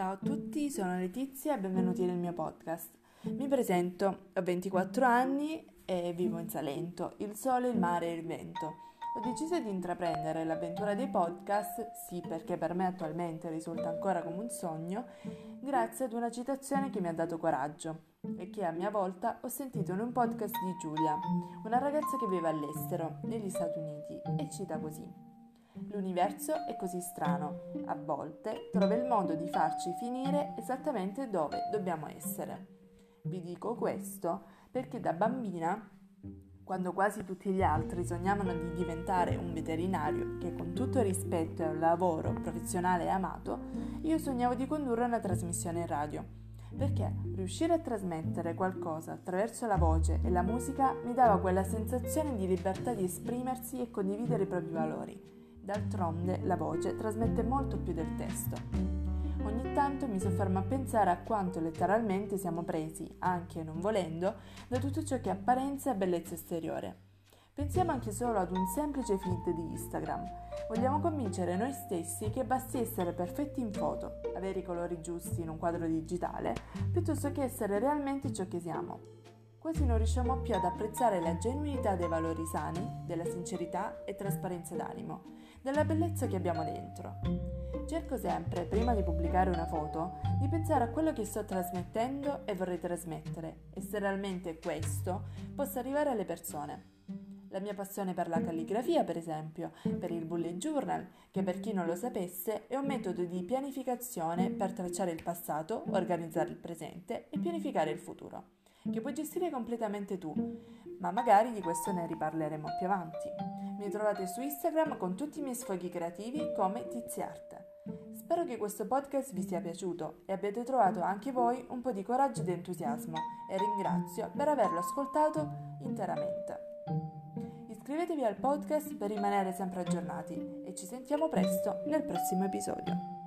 Ciao a tutti, sono Letizia e benvenuti nel mio podcast. Mi presento, ho 24 anni e vivo in Salento, il sole, il mare e il vento. Ho deciso di intraprendere l'avventura dei podcast, sì perché per me attualmente risulta ancora come un sogno, grazie ad una citazione che mi ha dato coraggio e che a mia volta ho sentito in un podcast di Giulia, una ragazza che vive all'estero, negli Stati Uniti, e cita così. L'universo è così strano, a volte trova il modo di farci finire esattamente dove dobbiamo essere. Vi dico questo perché da bambina, quando quasi tutti gli altri sognavano di diventare un veterinario che con tutto rispetto è un lavoro professionale e amato, io sognavo di condurre una trasmissione in radio. Perché riuscire a trasmettere qualcosa attraverso la voce e la musica mi dava quella sensazione di libertà di esprimersi e condividere i propri valori D'altronde la voce trasmette molto più del testo. Ogni tanto mi soffermo a pensare a quanto letteralmente siamo presi, anche non volendo, da tutto ciò che è apparenza e bellezza esteriore. Pensiamo anche solo ad un semplice feed di Instagram. Vogliamo convincere noi stessi che basti essere perfetti in foto, avere i colori giusti in un quadro digitale, piuttosto che essere realmente ciò che siamo. Quasi non riusciamo più ad apprezzare la genuinità dei valori sani, della sincerità e trasparenza d'animo, della bellezza che abbiamo dentro. Cerco sempre, prima di pubblicare una foto, di pensare a quello che sto trasmettendo e vorrei trasmettere e se realmente questo possa arrivare alle persone. La mia passione per la calligrafia, per esempio, per il bullet journal, che per chi non lo sapesse è un metodo di pianificazione per tracciare il passato, organizzare il presente e pianificare il futuro che puoi gestire completamente tu, ma magari di questo ne riparleremo più avanti. Mi trovate su Instagram con tutti i miei sfoghi creativi come Tiziarte. Spero che questo podcast vi sia piaciuto e abbiate trovato anche voi un po' di coraggio ed entusiasmo e ringrazio per averlo ascoltato interamente. Iscrivetevi al podcast per rimanere sempre aggiornati e ci sentiamo presto nel prossimo episodio.